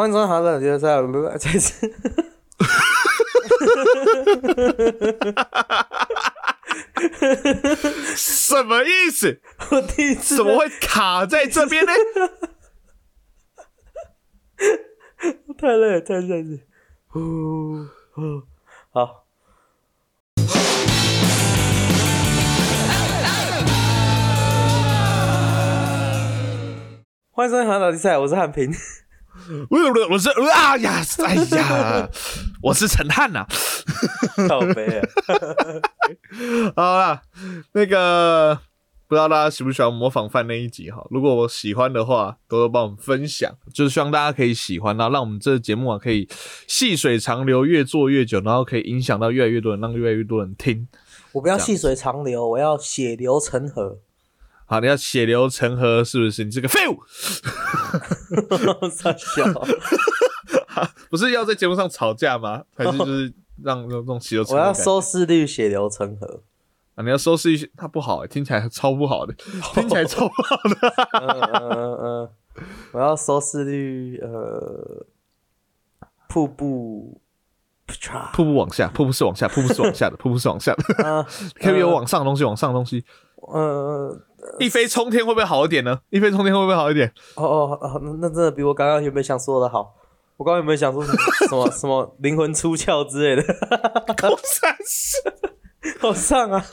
欢迎收看《好的决赛》，再次。什么意思？我第一次怎么会卡在这边呢？太累了，太累了。呼呼，好。欢迎收看《好的比赛》，我是汉平。我我我是啊呀，哎呀，我是陈汉呐。好悲啊！好啦，那个不知道大家喜不喜欢模仿犯那一集哈？如果我喜欢的话，多多帮我们分享，就是希望大家可以喜欢，然后让我们这个节目啊可以细水长流，越做越久，然后可以影响到越来越多人，让越来越多人听。我不要细水长流，我要血流成河。好，你要血流成河，是不是？你这个废物！傻笑，不是要在节目上吵架吗？还是就是让那种血流成河我要？收视率血流成河。啊，你要收视一些，它不好、欸，听起来超不好的，听起来超不好的。嗯 嗯嗯，我要收视率，呃，瀑布，瀑布往下，瀑布是往下，瀑布是往下的，瀑布是往下的。啊，可以有往上的东西，往上的东西，呃，一飞冲天会不会好一点呢？一飞冲天会不会好一点？哦哦哦，那那真的比我刚刚有没有想说的好。我刚刚有没有想说什么什么什么灵魂出窍之类的？好上啊！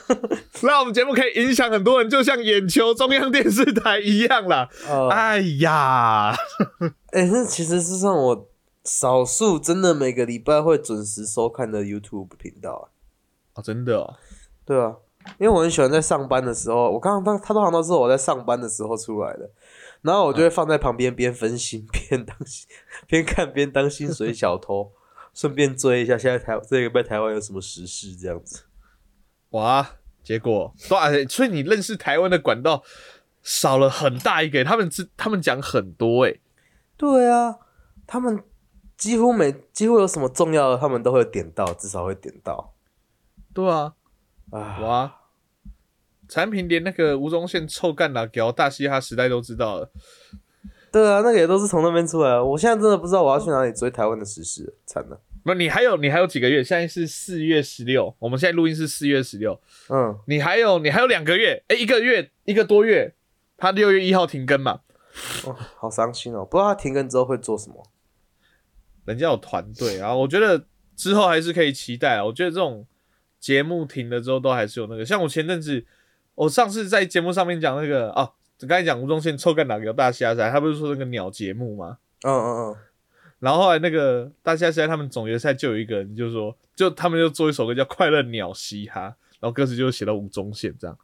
那我们节目可以影响很多人，就像眼球中央电视台一样啦。呃，哎呀，哎、那其实是算我少数真的每个礼拜会准时收看的 YouTube 频道啊。哦，真的哦，对啊，因为我很喜欢在上班的时候，我刚刚他他通常都是我在上班的时候出来的，然后我就会放在旁边边分心边当心边看边当薪水小偷，顺便追一下现在台这个被台湾有什么时事这样子。哇，结果哇，所以你认识台湾的管道少了很大一个，他们是他们讲很多哎，对啊，他们几乎每几乎有什么重要的，他们都会点到，至少会点到对啊，啊。哇，产品连那个吴宗宪臭干辣椒大嘻哈时代都知道了。对啊，那个也都是从那边出来的。我现在真的不知道我要去哪里追台湾的时事，惨了。不，你还有你还有几个月？现在是四月十六，我们现在录音是四月十六，嗯，你还有你还有两个月，哎、一个月一个多月，他六月一号停更嘛，哦，好伤心哦，不知道他停更之后会做什么。人家有团队啊，我觉得之后还是可以期待啊。我觉得这种节目停了之后，都还是有那个，像我前阵子，我上次在节目上面讲那个哦，刚才讲吴宗宪臭干哪个大虾仔，他不是说那个鸟节目吗？嗯嗯嗯，然后后来那个大虾仔他们总决赛就有一个人就说，就他们就做一首歌叫《快乐鸟嘻哈》，然后歌词就写到吴宗宪这样。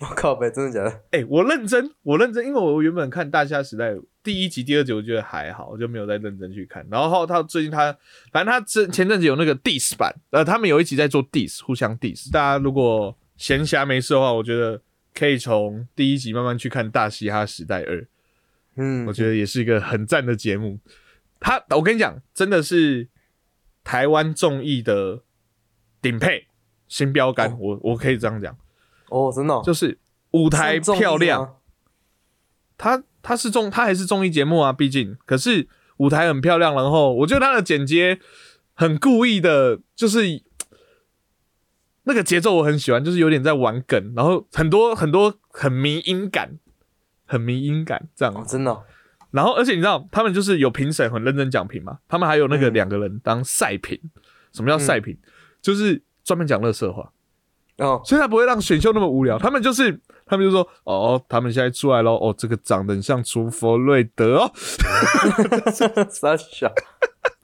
我靠北，真的假的？哎、我认真，我认真，因为我原本看《大虾时代》第一集、第二集，我觉得还好，我就没有再认真去看。然后他最近他，反正他前前阵子有那个 diss 版，呃，他们有一集在做 diss，互相 diss。大家如果闲暇没事的话，我觉得可以从第一集慢慢去看《大嘻哈时代二》，嗯，我觉得也是一个很赞的节目。他，我跟你讲，真的是台湾综艺的顶配新标杆，哦我我可以这样讲，哦，真的哦、就是舞台漂亮。他他是综他还是综艺节目啊，毕竟可是舞台很漂亮，然后我觉得他的剪接很故意的，就是那个节奏我很喜欢，就是有点在玩梗，然后很多很多很迷音感，很迷音感这哦，样。真的哦、然后而且你知道他们就是有评审很认真讲评嘛，他们还有那个嗯两个人当赛评，什么叫赛评？就是专门讲乐色话。哦，所以他不会让选秀那么无聊。他们就是，他们就说，哦，他们现在出来咯，哦，这个长得很像朱佛瑞德哦，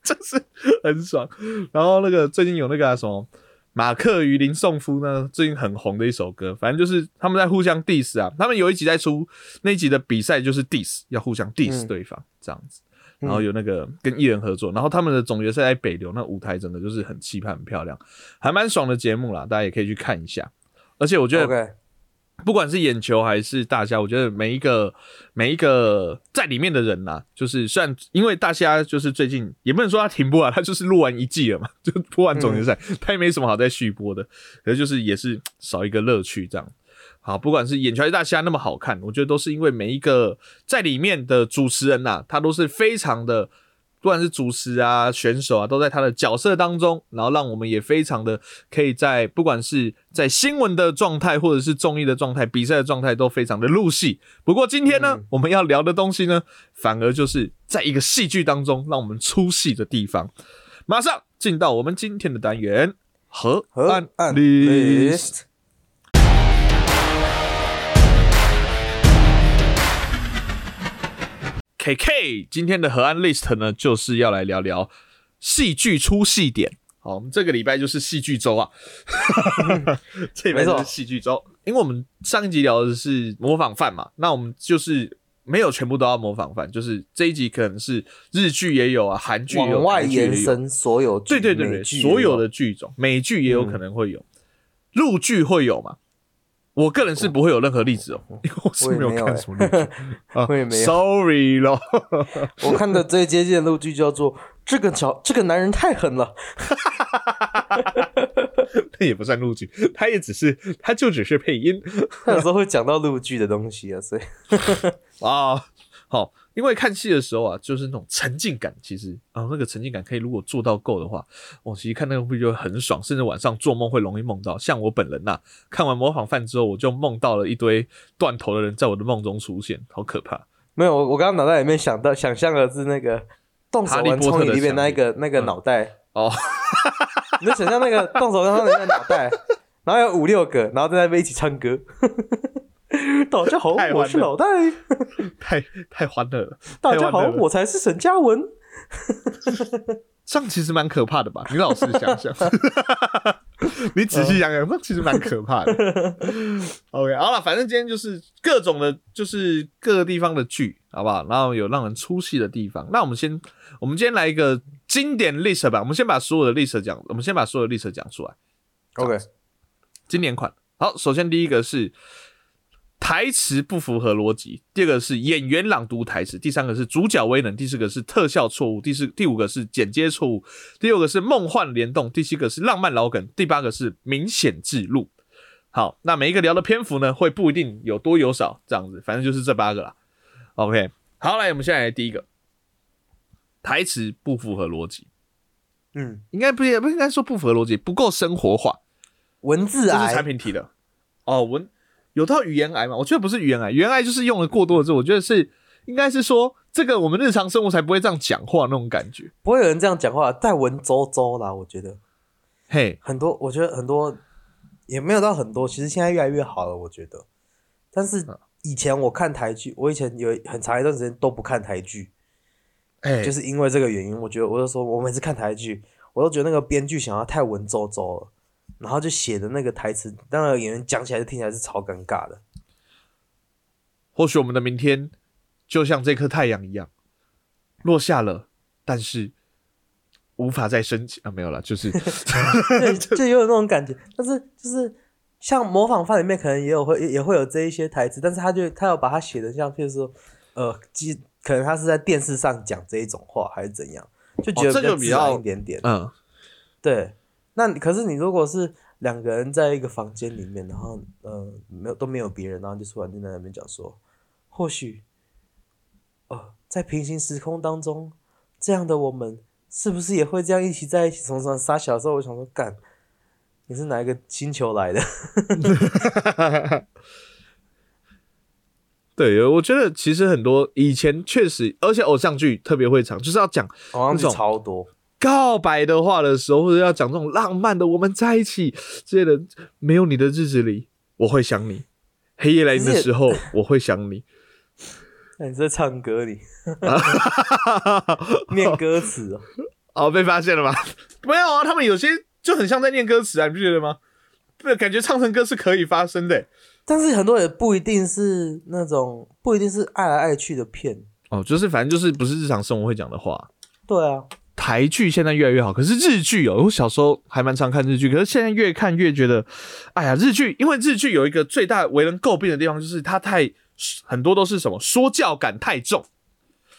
真 是很爽。然后那个最近有那个、啊、什么马克与林颂夫呢，最近很红的一首歌，反正就是他们在互相 diss 啊。他们有一集在出那一集的比赛，就是 diss，要互相 diss 嗯对方、这样子。然后有那个跟艺人合作，然后他们的总决赛在北流，那舞台真的就是很气派、很漂亮，还蛮爽的节目啦，大家也可以去看一下。而且我觉得不管是眼球还是大虾，我觉得每一个每一个在里面的人呐、就是虽然因为大虾就是最近也不能说他停播啊，他就是录完一季了嘛，就播完总决赛，他也没什么好再续播的，可是就是也是少一个乐趣这样。好，不管是眼球还是大虾那么好看，我觉得都是因为每一个在里面的主持人呐、他都是非常的不管是主持啊、选手啊，都在他的角色当中，然后让我们也非常的可以在不管是在新闻的状态，或者是综艺的状态、比赛的状态，都非常的入戏。不过今天呢，我们要聊的东西呢，反而就是在一个戏剧当中让我们出戏的地方。马上进到我们今天的单元——和案 list。K K，今天的河岸 list 呢，就是要来聊聊戏剧出戏点。好，我们这个礼拜就是戏剧周啊，这礼拜就是戏剧周。因为我们上一集聊的是模仿犯嘛，那我们就是没有全部都要模仿犯，就是这一集可能是日剧也有啊，韩剧往外延伸所有对对对对，所有的剧种，美剧也有可能会有，陆剧会有嘛？我个人是不会有任何例子哦，因 为我是没有看什么录剧啊，我也没有，sorry 咯。我看的最接近的录剧叫做《这个小这个男人太狠了》，那也不算录剧，他也只是他就只是配音，他有时候会讲到录剧的东西啊，所以啊。好，因为看戏的时候啊，就是那种沉浸感，其实啊，那个沉浸感可以如果做到够的话，我其实看那个会就很爽，甚至晚上做梦会容易梦到。像我本人呐，看完模仿犯之后，我就梦到了一堆断头的人在我的梦中出现，好可怕。没有，我我刚刚脑袋里面想到想象的是那个动手玩创意里面那个那个脑袋哦，你就想象那个动手玩创意那个脑袋，然后有五六个，然后在那边一起唱歌。大家好，我是老戴，太太欢乐了。大家好，我才是沈嘉文。这样其实蛮可怕的吧？你老实想想，你仔细想想，那其实蛮可怕的。OK，好了，反正今天就是各种的，就是各个地方的剧，好不好？然后有让人出戏的地方。那我们先，我们今天来一个经典 list 吧。我们先把所有的 list 讲，我们先把所有的 list 讲出来。OK，经典款。好，首先第一个是。台词不符合逻辑，第二个是演员朗读台词，第三个是主角威能，第四个是特效错误，第四第五个是剪接错误，第六个是梦幻联动，第七个是浪漫老梗，第八个是明显记录。好，那每一个聊的篇幅呢，会不一定有多有少，这样子，反正就是这八个啦。OK，好，来，我们现在来第一个，台词不符合逻辑。嗯，应该不也不应该说不符合逻辑，不够生活化，文字啊，这是产品提的哦，文。有到语言癌吗？我觉得不是语言癌，语言癌就是用了过多的字。我觉得是应该是说这个我们日常生活才不会这样讲话那种感觉，不会有人这样讲话，带文绉绉啦。我觉得，嘿，很多，我觉得很多也没有到很多。其实现在越来越好了，我觉得。但是以前我看台剧，我以前有很长一段时间都不看台剧，哎，就是因为这个原因。我觉得我就说我每次看台剧，我都觉得那个编剧想要太文绉绉了。然后就写的那个台词，当然演员讲起来就听起来是超尴尬的。或许我们的明天就像这颗太阳一样落下了，但是无法再升起啊！没有了，就是 就就有那种感觉。但是就是像模仿犯里面可能也有会也会有这一些台词，但是他就他要把它写的像，譬如说呃，即可能他是在电视上讲这一种话还是怎样，就觉得比较一点点。嗯，对。那可是你如果是两个人在一个房间里面，然后呃没有都没有别人，然后就突然就在那边讲说，或许，呃在平行时空当中，这样的我们是不是也会这样一起在一起？从从杀小时候，我想说，干，你是哪一个星球来的？对，我觉得其实很多以前确实，而且偶像剧特别会唱，就是要讲那种超多。告白的话的时候，或者要讲这种浪漫的“我们在一起”之类的，没有你的日子里，我会想你；黑夜来临的时候，我会想你。那 你在唱歌，里 念歌词哦？哦，被发现了吗？没有啊，他们有些就很像在念歌词啊，你不觉得吗？对，感觉唱成歌是可以发生的。但是很多人不一定是那种，不一定是爱来爱去的骗哦，就是反正就是不是日常生活会讲的话。对啊。台剧现在越来越好，可是日剧哦，我小时候还蛮常看日剧，可是现在越看越觉得，哎呀，日剧因为日剧有一个最大为人诟病的地方，就是它太很多都是什么说教感太重，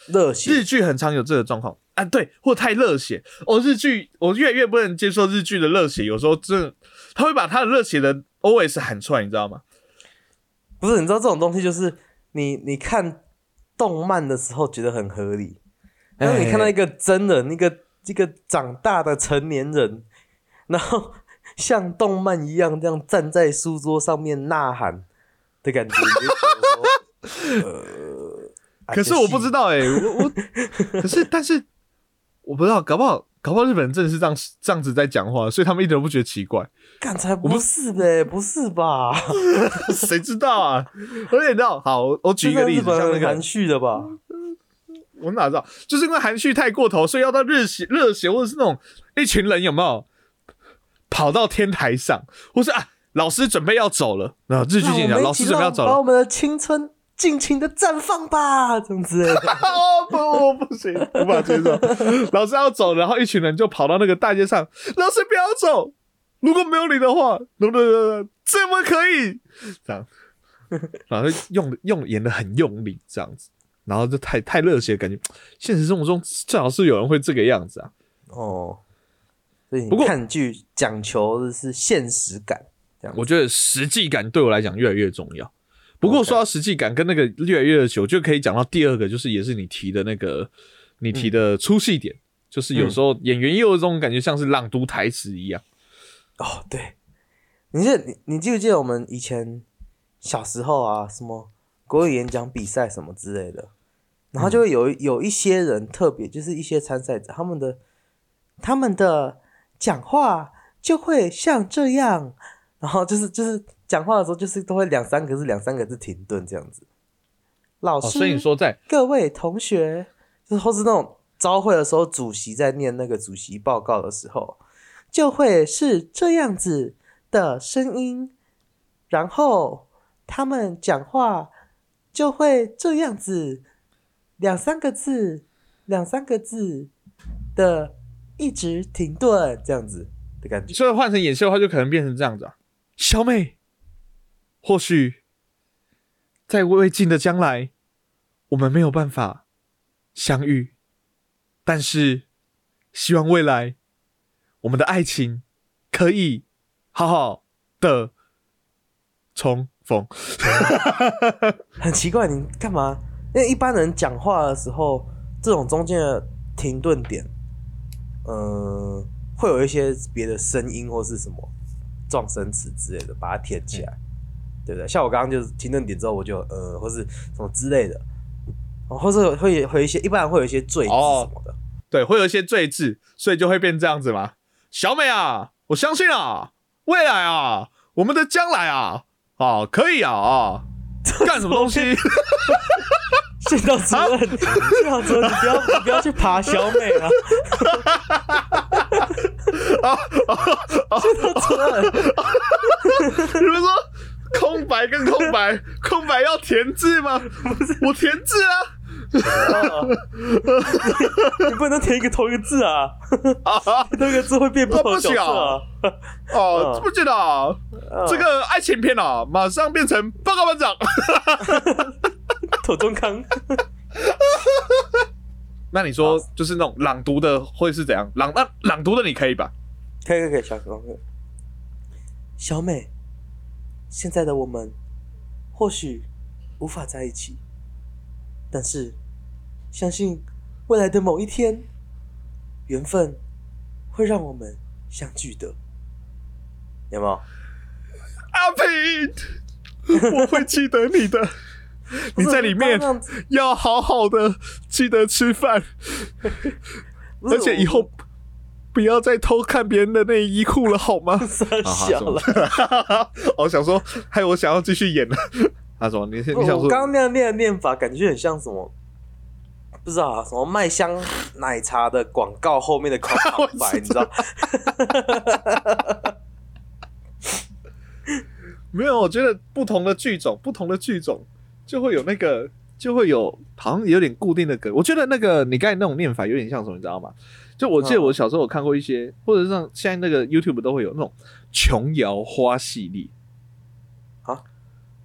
热血。日剧很常有这个状况啊，对，或太热血哦。日剧我越来越不能接受日剧的热血，有时候真的他会把他的热血的 OS 喊出来，你知道吗？不是，你知道这种东西就是你你看动漫的时候觉得很合理。然后你看到哎一个真人，一个一个长大的成年人，然后像动漫一样这样站在书桌上面呐喊的感觉，你就觉得说，呃，可是我不知道，道哎、我我，可是但是我不知道，搞不好搞不好日本人真的是这样这样子在讲话，所以他们一点都不觉得奇怪。刚才不是呗，不是吧？谁知道啊？而且你知道，好，我我举一个例子，这像那个日本很含蓄的吧？我哪知道，就是因为含蓄太过头，所以要到热血热血，或者是那种一群人有没有跑到天台上，或是啊老师准备要走了，然后日剧让我进讲老师准备要走了把我，们的青春尽情的绽放吧，这样子。哦不，我不行，无法接受。老师要走，然后一群人就跑到那个大街上，老师不要走，如果没有你的话，怎么怎么可以？这样，然后就用用演的很用力，这样子，然后就太太热血，感觉 现实生活中最好是有人会这个样子啊。哦，所以你不过看剧讲求的是现实感，这样。我觉得实际感对我来讲越来越重要。不过说到实际感跟那个越来越久，就可以讲到第二个，就是也是你提的那个，你提的粗细点，就是有时候演员也有这种感觉，像是朗读台词一样。哦，对，你记得你你记不记得我们以前小时候啊，什么国语演讲比赛什么之类的，然后就会有有一些人特别，就是一些参赛者，他们的他们的讲话就会像这样，然后就是就是讲话的时候，就是都会两三个字两三个字停顿这样子。老哦，师，所以你说在各位同学，就是或是那种招会的时候，主席在念那个主席报告的时候，就会是这样子的声音，然后他们讲话就会这样子，两三个字，两三个字的一直停顿，这样子的感觉。所以换成演戏的话，就可能变成这样子啊。小美，或许在未尽的将来，我们没有办法相遇，但是希望未来我们的爱情可以好好的重逢。很奇怪，你干嘛？因为一般人讲话的时候，这种中间的停顿点，呃，会有一些别的声音或是什么撞声词之类的，把它填起来，对不对？像我刚刚就是停顿点之后，我就呃，或是什么之类的，哦，或是会有会有一些，一般人会有一些赘字哦什么的。对，会有一些赘字，所以就会变这样子嘛。小美啊，我相信啊，未来啊，我们的将来啊，啊，可以啊啊，干什么东西？训导主任，训导主任，你不要你不要去爬小美啊！训导主任，你们说空白跟空白，空白要填字吗？我填字啊。你不能填一个同一个字啊，啊 同一个字会变不同的角色啊。哦，不知道啊？这个爱情片啊，马上变成报告班长。妥中康，那你说，就是那种朗读的会是怎样？朗那朗读的你可以吧？可以可以可以，小哥，小美，现在的我们或许无法在一起，但是相信未来的某一天，缘分会让我们相聚的，有没有？阿平，我会记得你的。你在里面要好好的记得吃饭，而且以后不要再偷看别人的内衣裤了，好吗？我三小了。我想说，还有我想要继续演呢。他说：“你你想说我刚刚那样念的念法，感觉很像什么？不知道啊，什么麦香奶茶的广告后面的空我旁白，你知道？没有？我觉得不同的剧种，不同的剧种就会有那个，就会有好像有点固定的梗。我觉得那个你刚才那种念法有点像什么，你知道吗？就我记得嗯我小时候有看过一些，或者是像现在那个 YouTube 都会有那种琼瑶花系列啊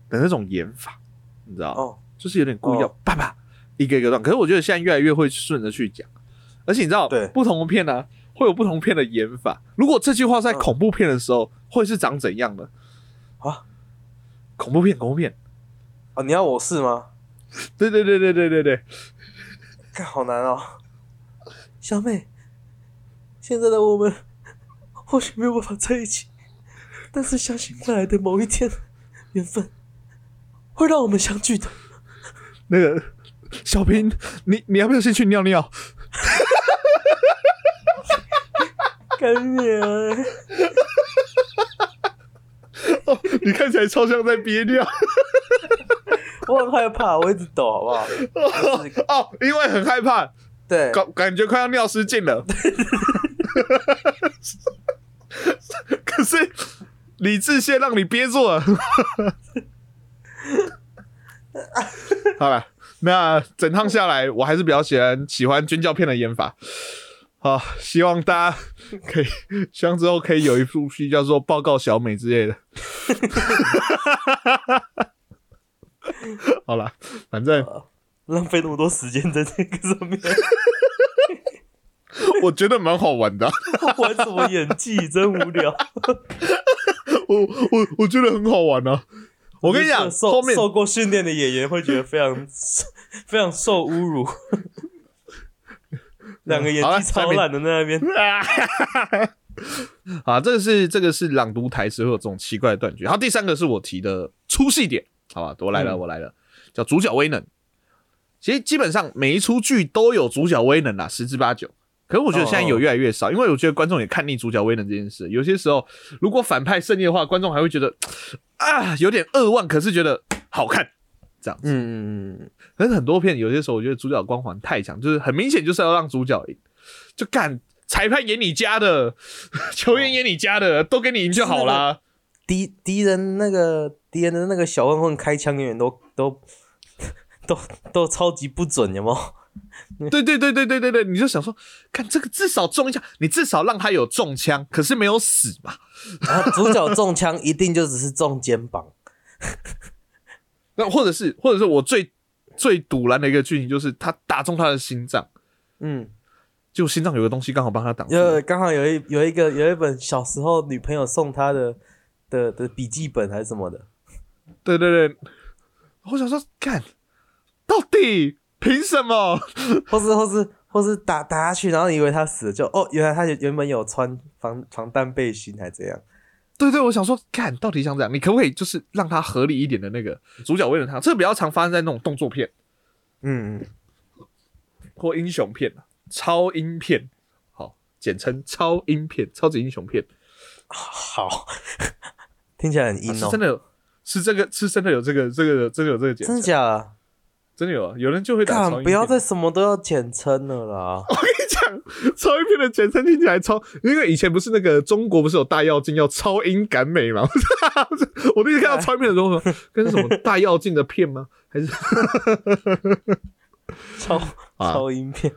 的那种演法，你知道？哦，就是有点故意要哦啪啪一个一个段。可是我觉得现在越来越会顺着去讲，而且你知道，对不同的片呢、会有不同片的演法。如果这句话在嗯恐怖片的时候，会是长怎样的？啊，恐怖片，恐怖片，哦，你要我试吗？对对对对对对对，看 好难哦。小妹，现在的我们或许没有办法在一起，但是相信未来的某一天，缘分会让我们相聚的。那个小平，你你要不要先去尿尿？干你啊！哦，你看起来超像在憋尿。我很害怕，我一直抖，好不好？哦，因为很害怕，对，感感觉快要尿失禁了。可是理智先让你憋住了。好了，那整趟下来，我还是比较喜欢喜欢军教片的演法。好，希望大家可以，希望之后可以有一部戏叫做《报告小美》之类的。好了，反正浪费那么多时间在这个上面，我觉得蛮好玩的。玩什么演技？真无聊。我我我觉得很好玩啊！我跟你讲，受受过训练的演员会觉得非常非常受侮辱。两个演技超烂的在那边，啊，这个是这个是朗读台词会有这种奇怪的断句。然后第三个是我提的粗细点，好吧，我来了，嗯我来了，叫主角威能。其实基本上每一出剧都有主角威能啦，十之八九。可是我觉得现在有越来越少，因为我觉得观众也看腻主角威能这件事。有些时候，如果反派胜利的话，观众还会觉得 啊有点扼腕，可是觉得好看这样子。嗯嗯嗯，可是很多片有些时候，我觉得主角光环太强，就是很明显就是要让主角赢，就干裁判演你家的，球员演你家的，都给你赢就好啦。敌敌人那个敌人的那个小混混开枪永远都都都都超级不准，有没有？对对对对对对对，你就想说，看这个至少中一下，你至少让他有中枪，可是没有死嘛。然后主角中枪一定就只是中肩膀，那或者是或者是我最最堵拦的一个剧情，就是他打中他的心脏，嗯，就心脏有个东西刚好帮他挡住。有刚好有一有一个有一本小时候女朋友送他的的的笔记本还是什么的，对对对，我想说，看到底凭什么？或是或是或是打打下去，然后你以为他死了，就哦，原来他原本有穿防防弹背心，还这样。对对，我想说，看到底想怎样，你可不可以就是让他合理一点的那个？主角为了他，这个比较常发生在那种动作片。嗯嗯，或英雄片啊，超英片，好，简称超英片、超级英雄片，好，听起来很啊阴哦、是真的有，是这个是真的有这个这个这个有这个简称，真的假的？真的有啊，有人就会打不要片再什么都要简称了啦。我跟你讲，超音片的简称听起来超，因为以前不是那个中国不是有大药镜要超英赶美吗？我第一次看到超音片的时候说，跟什么大药镜的片吗？还是 超啊超音片，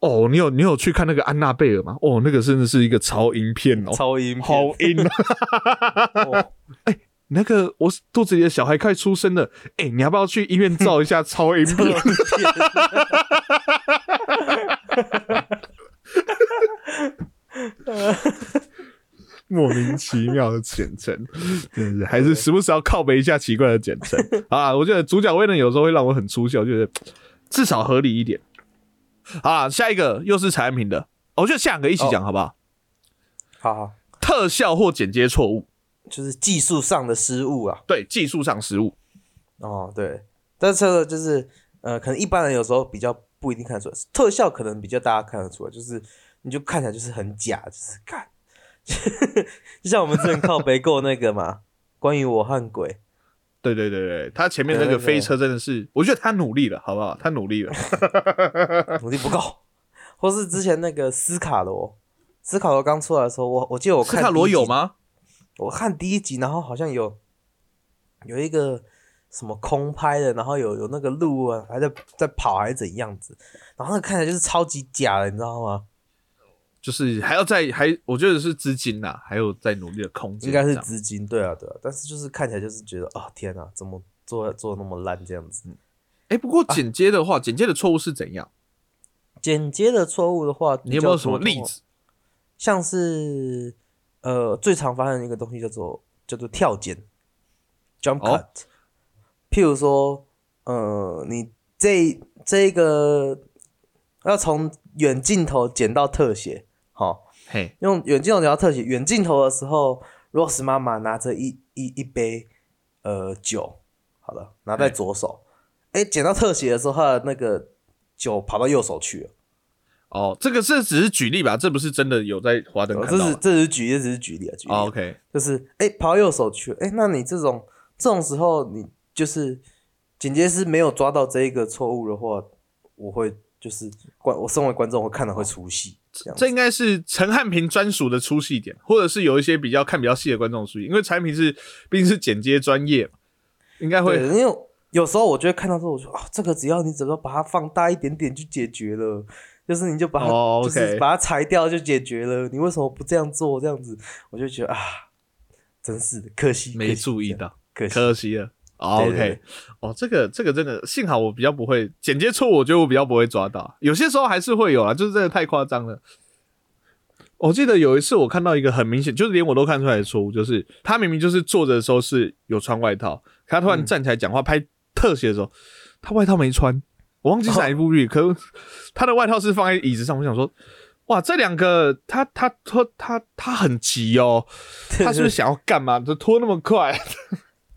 哦，你有你有去看那个安娜贝尔吗？哦，那个真的是一个超音片哦，超音片，好英啊！哎那个我肚子里的小孩快出生了，哎、你要不要去医院照一下 超音片，莫名其妙的简称，真的是还是时不时要靠背一下奇怪的简称啊！我觉得主角位呢有时候会让我很出笑，就是至少合理一点。啊，下一个又是产品的，我觉得下两个一起讲好不好？好好，特效或剪接错误，就是技术上的失误啊。对技术上失误，哦，对，但是这个就是呃，可能一般人有时候比较不一定看得出来，特效可能比较大家看得出来，就是你就看起来就是很假，就是看，就像我们之前靠北过那个嘛，关于我和鬼，对对对对，他前面那个飞车真的是，我觉得他努力了，好不好？他努力了。努力不够，或是之前那个斯卡罗，斯卡罗刚出来的时候，我我记得我看斯卡？罗有吗？我看第一集，然后好像有有一个什么空拍的，然后有有那个路啊，还在在跑还是怎样子，然后那个看起来就是超级假的，你知道吗？就是还要再还，我觉得是资金呐，还有在努力的空间，应该是资金，对啊对啊，但是就是看起来就是觉得啊、天哪，怎么做做那么烂这样子？哎、不过剪接的话，剪接的错误是怎样？剪接的错误的话，你有没有什么例？子？像是呃最常发生的一个东西叫做叫做跳剪 （jump 哦 cut），、譬如说呃你这这个要从远镜头剪到特写，好，嘿，用远镜头剪到特写。远镜头的时候，Rose 妈妈拿着一一一杯呃酒，好了，拿在左手。哎，剪到特写的时候，那个酒跑到右手去了。哦，这个这只是举例吧，这不是真的有在华灯看到吗。这是这是举例，只是举例啊，举例。哦 OK，就是哎、跑到右手去了，哎、那你这种这种时候，你就是剪接师没有抓到这一个错误的话，我会就是观我身为观众会看了会出戏，这应该是陈汉平专属的出戏点，或者是有一些比较看比较细的观众出戏，因为产品是毕竟是剪接专业嘛，应该，会因为有时候我就会看到之后，我说啊，这个只要你整个把它放大一点点就解决了。就是你就把它，哦就是把它裁掉就解决了。你为什么不这样做？这样子，我就觉得啊，真是的，可惜，没注意到，可惜。可惜了。哦 OK，哦，这个这个真的，幸好我比较不会剪接错误，我觉得我比较不会抓到，有些时候还是会有啊，就是真的太夸张了。我记得有一次我看到一个很明显，就是连我都看出来的错误，就是他明明就是坐着的时候是有穿外套，可他突然站起来讲话拍特写的时候，他外套没穿，我忘记是哪一部剧，可他的外套是放在椅子上，我想说，哇，这两个他他他他他很急哦，他是不是想要干嘛？就拖那么快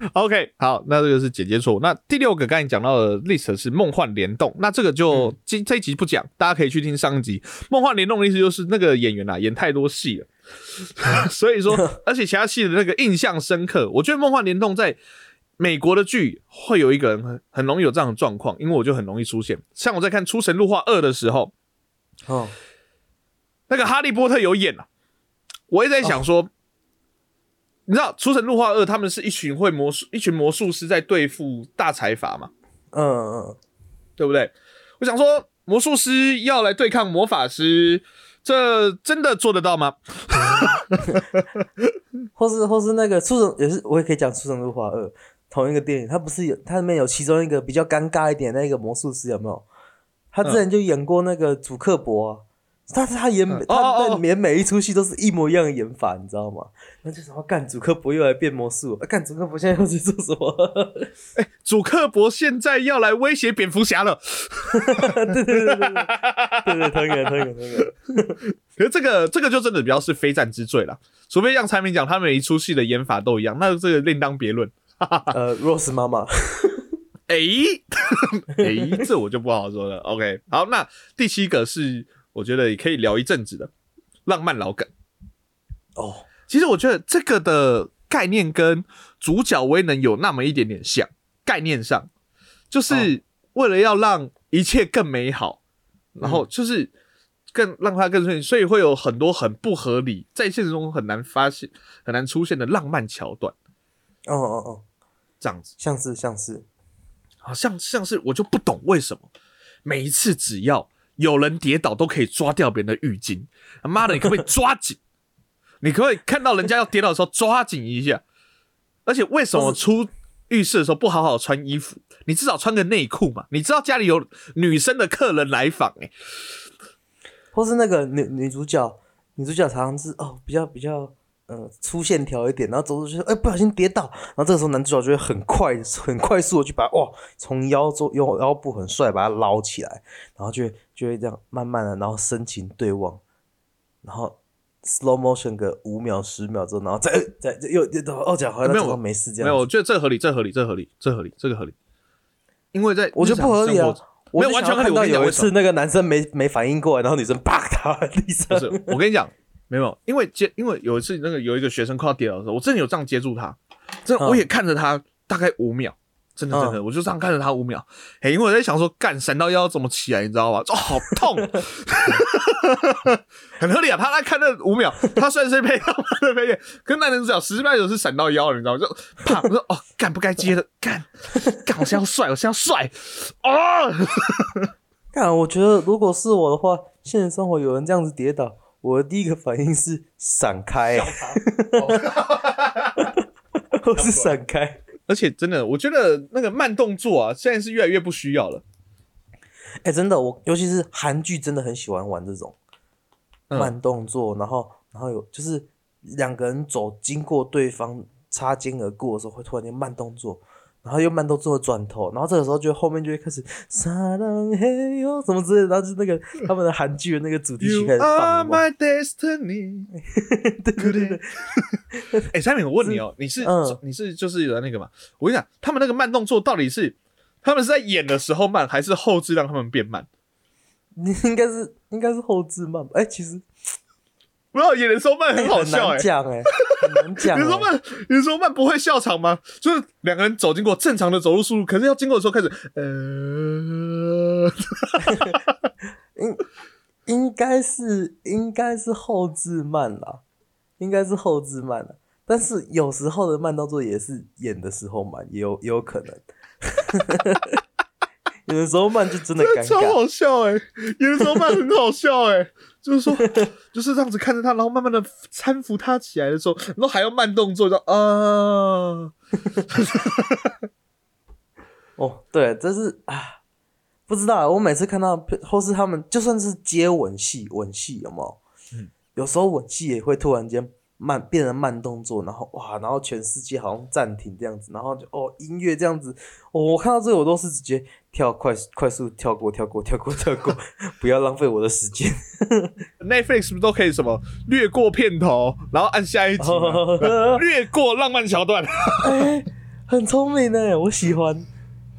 OK，好，那这个是姐姐错误。那第六个刚才讲到的 list 是梦幻联动，那这个就今这一集不讲，大家可以去听上一集。梦幻联动的意思就是那个演员啊演太多戏了，所以说，而且其他戏的那个印象深刻。我觉得梦幻联动在美国的剧会有一个人很很容易有这样的状况，因为我就很容易出现。像我在看《出神入化二》的时候，哦，那个哈利波特有演啊，我也在想说，你知道《出神入化二》他们是一群会魔术、一群魔术师在对付大财阀嘛，嗯嗯，对不对？我想说，魔术师要来对抗魔法师，这真的做得到吗？或是或是那个出神也是，我也可以讲《出神入化二》同一个电影，它不是有它里面有其中一个比较尴尬一点的那个魔术师有没有？他之前就演过那个主克伯啊，但是他演他的演每一出戏都是一模一样的演法，你知道吗？那就什么干主克伯又来变魔术，啊 干主克伯现在又去做什么？主克伯现在要来威胁蝙蝠侠了，对对对对对对，同一个同一个同一个，可是这个这个就真的比较是非战之罪了，除非像产品讲，他每一出戏的演法都一样，那这个另当别论。呃，Rose 妈妈，哎、哎、这我就不好说了。OK，好，那第七个是我觉得也可以聊一阵子的浪漫老梗。哦，其实我觉得这个的概念跟主角威能有那么一点点像，概念上就是为了要让一切更美好，然后就是更让它更顺利，所以会有很多很不合理，在现实中很难发现、很难出现的浪漫桥段，哦哦哦，这样子。像是像是，好像像是我就不懂为什么每一次只要有人跌倒都可以抓掉别人的浴巾，他妈的，你可不可以抓紧？你可不可以看到人家要跌倒的时候抓紧一下？而且为什么出浴室的时候不好好穿衣服？你至少穿个内裤嘛？你知道家里有女生的客人来访、欸，或是那个女女主角，女主角常常是哦比较比较呃粗线条一点，然后走出去，哎、不小心跌倒，然后这个时候男主角就会很快很快速的去把哇从腰中用腰部很帅把它捞起来，然后就会就会这样慢慢的，然后深情对望，然后 slow motion 个五秒十秒之后，然后再呃再再又又哦讲好像没有没事这没有，我觉得这合理，这合理，这合理，这合理，这个合理。因为在我觉得不合理啊我完全看到有一次那个男生没没反应过来，然后女生啪倒在地上不，是，我跟你讲，没有，因为接，因为有一次那个有一个学生快要跌倒的时候，我真的有这样接住他，真的，嗯我也看着他大概五秒，真的真的，我就这样看着他五秒，哎，因为我在想说，干闪到腰怎么起来，你知道吗？哦，好痛，很合理啊。他在看那五秒，他虽然是配到的配乐，跟男男主角十之八九是闪到腰了，你知道吗？就啪，我说哦，干不该接的，干干，我现在要帅，我现在要帅，哦。干，我觉得如果是我的话，现实生活有人这样子跌倒，我的第一个反应是闪开、欸，我是闪开。而且真的，我觉得那个慢动作啊，现在是越来越不需要了。哎、真的，我尤其是韩剧，真的很喜欢玩这种嗯慢动作，然后然后有就是两个人走经过对方擦肩而过的时候，会突然间慢动作，然后又慢动作的转头，然后这个时候就后面就会开始撒浪嘿哟什么之类的，然后就是那个他们的韩剧的那个主题曲开始。对对对对，哎，三敏，我问你哦，你是嗯你是就是有那个嘛？我跟你讲，他们那个慢动作到底是他们是在演的时候慢，还是后置让他们变慢？你 应该是应该是后置慢吧？哎、其实不知道演的时候慢很好笑哎、难讲哎、很难讲、欸。有时候慢，有时候慢不会笑场吗？就是两个人走经过正常的走路速度，可是要经过的时候开始，呃，应应该是应该是后置慢啦，应该是后置慢了。但是有时候的慢动作也是演的时候慢，也有也有可能。有的时候慢就真的尴超，好笑哎、有的时候慢很好笑哎、就是说，就是这样子看着他，然后慢慢的搀扶他起来的时候，然后还要慢动作，就啊，哦，对，这是啊，不知道啊。我每次看到或是他们就算是接吻戏，吻戏有没有？嗯有时候吻戏也会突然间慢变成慢动作，然后哇，然后全世界好像暂停这样子，然后就哦音乐这样子，哦，我看到这个我都是直接跳快快速跳过跳过跳过跳过，不要浪费我的时间。Netflix 是不是都可以什么略过片头，然后按下一集嘛 略过浪漫桥段？哎，很聪明呢，我喜欢。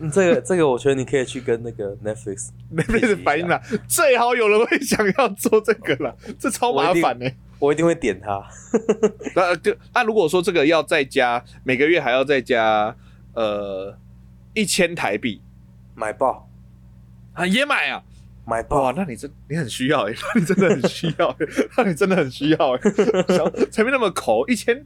嗯，这个这个，我觉得你可以去跟那个 Netflix，Netflix 反应啦，最好有人会 想要做这个啦，这超麻烦呢、我一定会点它。那就啊，如果说这个要再加，每个月还要再加呃一千台币买爆，啊，也买啊！买爆哇，！那你真你很需要哎、那你真的很需要哎、那你真的很需要哎、小前面那么抠，一千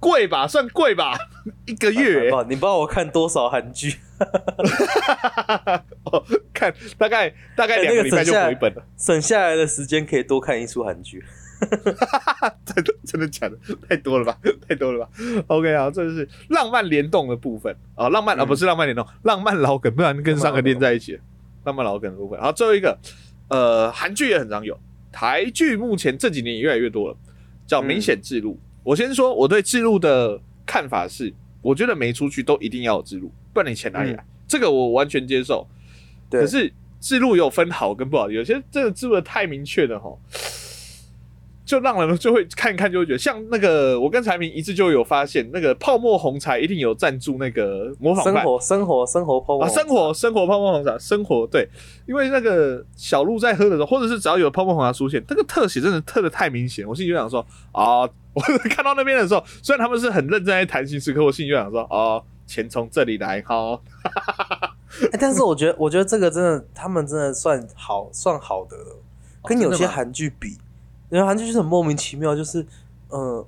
贵吧，算贵吧，一个月、欸。买爆！你不知道我看多少韩剧？哦，看大概大概哎两个礼拜就回本了，省下来的时间可以多看一出韩剧。真的真的假的？太多了吧，太多了吧？OK 啊，这就是浪漫联动的部分啊、浪漫啊、嗯不是浪漫联动，浪漫老梗，不然跟上个连在一起。浪漫老梗的部分，然后最后一个，呃，韩剧也很常有，台剧目前这几年也越来越多了，叫明显记录。我先说我对制录的看法是，我觉得没出去都一定要有制录，不然你钱哪里来？这个我完全接受。可是制录有分好跟不好，有些真的制录的太明确的哈，就让人就会看一看就会觉得，像那个我跟财明一致就有发现，那个泡沫红茶一定有赞助那个模仿生活，生活，生活泡沫啊，生活生活泡沫红茶，生活对，因为那个小鹿在喝的时候，或者是只要有泡沫红茶出现，那个特写真的特的太明显，我心里就想说啊，我看到那边的时候，虽然他们是很认真在谈心时刻，我心里就想说哦，钱从这里来哈，哎但是我觉得，我觉得这个真的，他们真的算好，算好的了，跟有些韩剧比，因为韩剧就是很莫名其妙，就是嗯，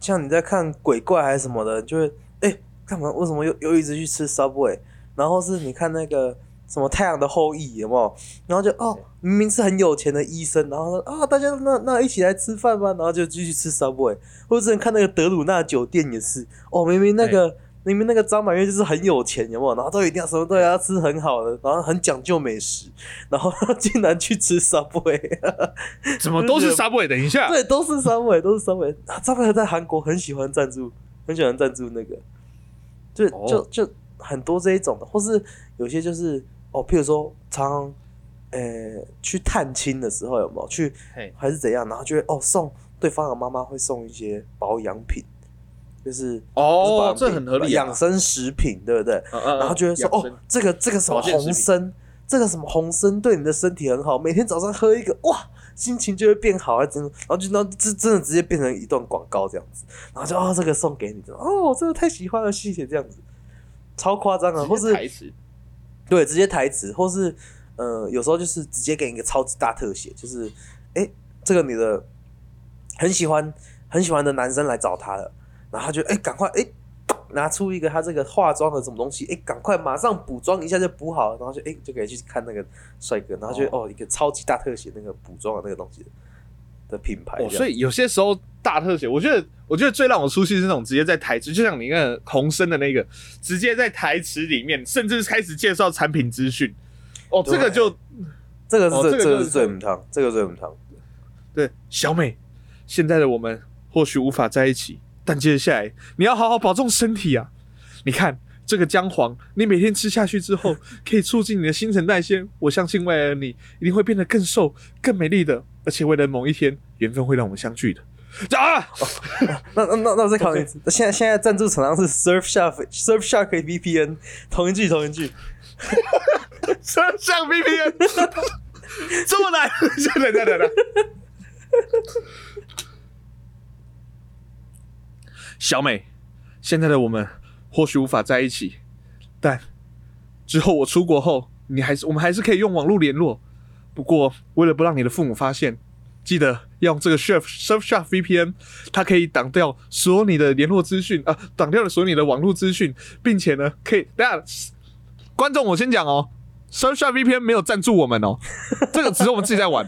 像你在看鬼怪还是什么的，就会哎干嘛？为什么又又一直去吃 Subway？然后是你看那个什么《太阳的后裔》有没有？然后就哦，明明是很有钱的医生，然后说啊，大家那那一起来吃饭吧，然后就继续吃 Subway。或者之前看那个德鲁纳酒店也是，哦，明明那个。明明那个张满月就是很有钱，有没有？然后都一定要什么都要吃很好的，然后很讲究美食，然后竟然去吃 Subway，怎么都是 Subway？等一下，对，都是 Subway，都是 Subway。啊，Subway 在韩国很喜欢赞助，很喜欢赞助那个，就哦就就很多这一种的，或是有些就是哦，譬如说常常呃去探亲的时候有没有？去嘿还是怎样，然后就会哦送对方的妈妈会送一些保养品，就是哦，这很合理啊，养生食品，对不对？然后就会说哦，这个这个什么红参，这个什么红参对你的身体很好，每天早上喝一个，哇，心情就会变好，啊真的，然后就那这真的直接变成一段广告这样子，然后就哦这个送给你，哦真的太喜欢了，谢谢。这样子，超夸张啊，或是台词。对直接台词，或是呃有时候就是直接给你一个超级大特写，就是哎这个女的很喜欢很喜欢的男生来找她了，然后她就哎赶快哎。拿出一个她这个化妆的什么东西，哎，赶快马上补妆一下就补好了，然后就哎就可以去看那个帅哥，然后就哦一个超级大特写那个补妆的那个东西的的品牌哦，所以有些时候大特写，我觉得我觉得最让我出戏是那种直接在台词，就像你那个红参的那个，直接在台词里面，甚至开始介绍产品资讯。哦，这个就这个是这、哦这个就是这个是最母汤，这个最母汤，对小美，现在的我们或许无法在一起，但接下来你要好好保重身体啊！你看这个姜黄，你每天吃下去之后，可以促进你的新陈代谢。我相信未来的你一定会变得更瘦、更美丽的，而且未来某一天，缘分会让我们相聚的。啊！那那那那我再考你一次。现在现在赞助厂商是 Surfshark，Surfshark VPN，同一句同一句。Surfshark VPN，这么难？等等等等。小美，现在的我们或许无法在一起，但之后我出国后，你还是我们还是可以用网络联络。不过，为了不让你的父母发现，记得要用这个 Surf Surfshark VPN，它可以挡掉所有你的联络资讯啊，挡掉了所有你的网络资讯，并且呢，可以等下观众我先讲哦。Surfshark VPN 没有赞助我们哦，这个只是我们自己在玩。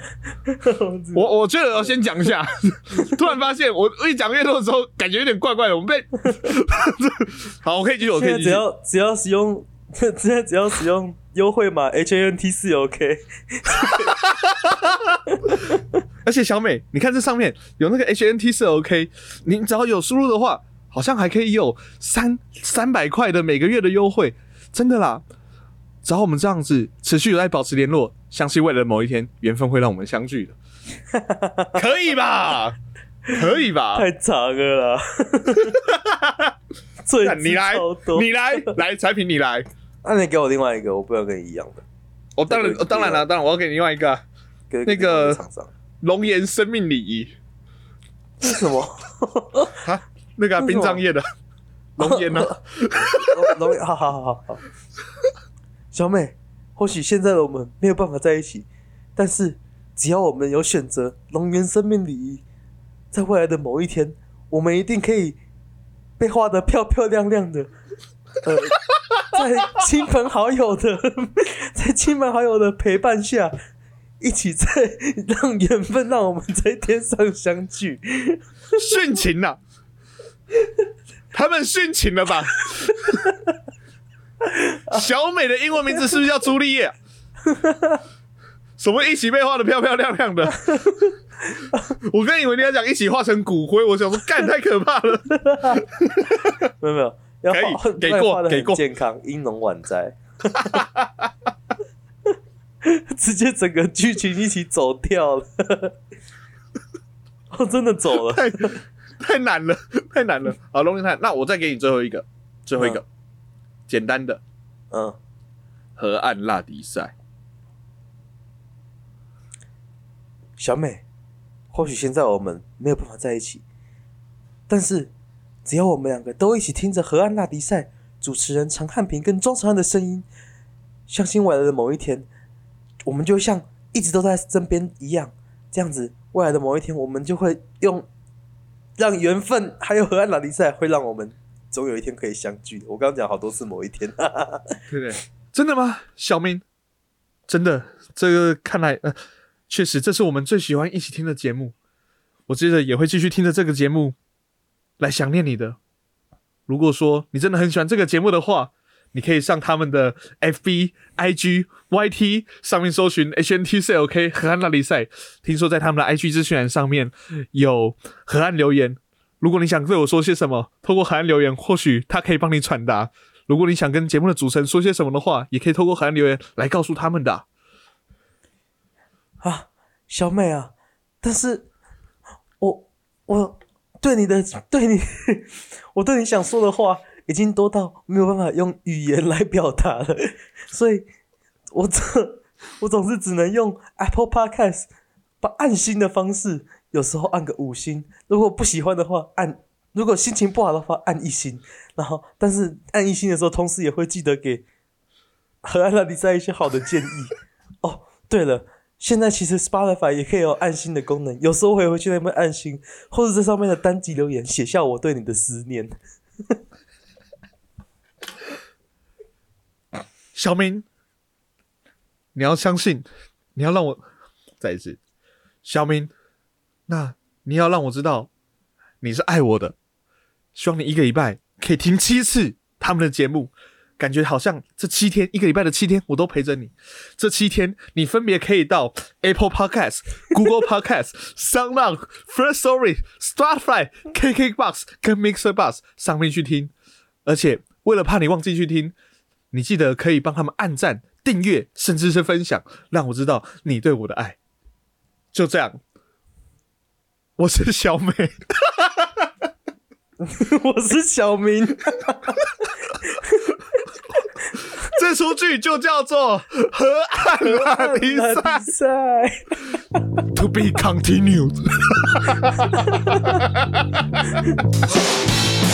我我觉得要先讲一下，突然发现我一讲越多的时候，感觉有点怪怪的。我们被 好，我可以继续，我可以只要只要使用，现在只要使用优惠码 H A N T 四 OK。而且小美，你看这上面有那个 H N T 四 OK，你只要有输入的话，好像还可以有三三百块的每个月的优惠，真的啦。只要我们这样子持续有在保持联络，相信未来的某一天，缘分会让我们相聚的。可以吧？可以吧？太长了啦！最你来，你来，来，彩品你来。那你给我另外一个，我不要跟你一样的。我、哦、当然，当然了，当然我要给你另外一个，那个龙岩生命礼仪。是什么？啊，那个殡葬业的龙岩 呢？龙岩，好好好好好。小美，或许现在的我们没有办法在一起，但是只要我们有选择龙岩生命礼仪，在未来的某一天，我们一定可以被画得漂漂亮亮的。呃，在亲朋好友的 在亲朋好友的陪伴下，一起在让缘分让我们在天上相聚。殉情了，他们殉情了吧？小美的英文名字是不是叫朱丽叶？什么一起被画的漂漂亮亮的？我刚以为你要讲一起化成骨灰，我想说干太可怕了。没有没有，要可以给过给过健康，英龙晚摘。直接整个剧情一起走掉了，哦，真的走了，太 太难了，太难了。好，龙鳞探，那我再给你最后一个，最后一个。嗯简单的，嗯，河岸拉迪赛。小美，或许现在我们没有办法在一起，但是只要我们两个都一起听着河岸拉迪赛主持人陈汉平跟庄成汉的声音，相信未来的某一天，我们就像一直都在身边一样。这样子，未来的某一天，我们就会用让缘分还有河岸拉迪赛会让我们。总有一天可以相聚。我刚刚讲好多次某一天，对不对？真的吗，小明？真的，这个看来，呃，确实，这是我们最喜欢一起听的节目。我接着也会继续听着这个节目来想念你的。如果说你真的很喜欢这个节目的话，你可以上他们的 FB、IG、YT 上面搜寻 HNTCLK 河岸拉力赛。听说在他们的 IG 资讯栏上面有河岸留言。如果你想对我说些什么，透过河岸留言，或许他可以帮你传达。如果你想跟节目的主持人说些什么的话，也可以透过河岸留言来告诉他们的。啊，小美啊，但是我我对你的对你，我对你想说的话已经多到没有办法用语言来表达了，所以我这 我总是只能用 Apple Podcast 把按心的方式。有时候按个五星，如果不喜欢的话按，如果心情不好的话按一星，然后但是按一星的时候，同时也会记得给河岸拉迪赛一些好的建议。哦，对了，现在其实 Spotify 也可以有按心的功能，有时候我也会去那边按心，或者在上面的单集留言写下我对你的思念。小明，你要相信，你要让我再一次，小明。那你要让我知道你是爱我的，希望你一个礼拜可以听七次他们的节目，感觉好像这七天一个礼拜的七天我都陪着你。这七天你分别可以到 Apple Podcast、Google Podcast、SoundOn、First Story、Spotify、KKBox 跟 Mixer Box 上面去听，而且为了怕你忘记去听，你记得可以帮他们按赞、订阅，甚至是分享，让我知道你对我的爱。就这样，我是小美，我是小明，这出剧就叫做《河岸拉力赛》赛。，To be continued。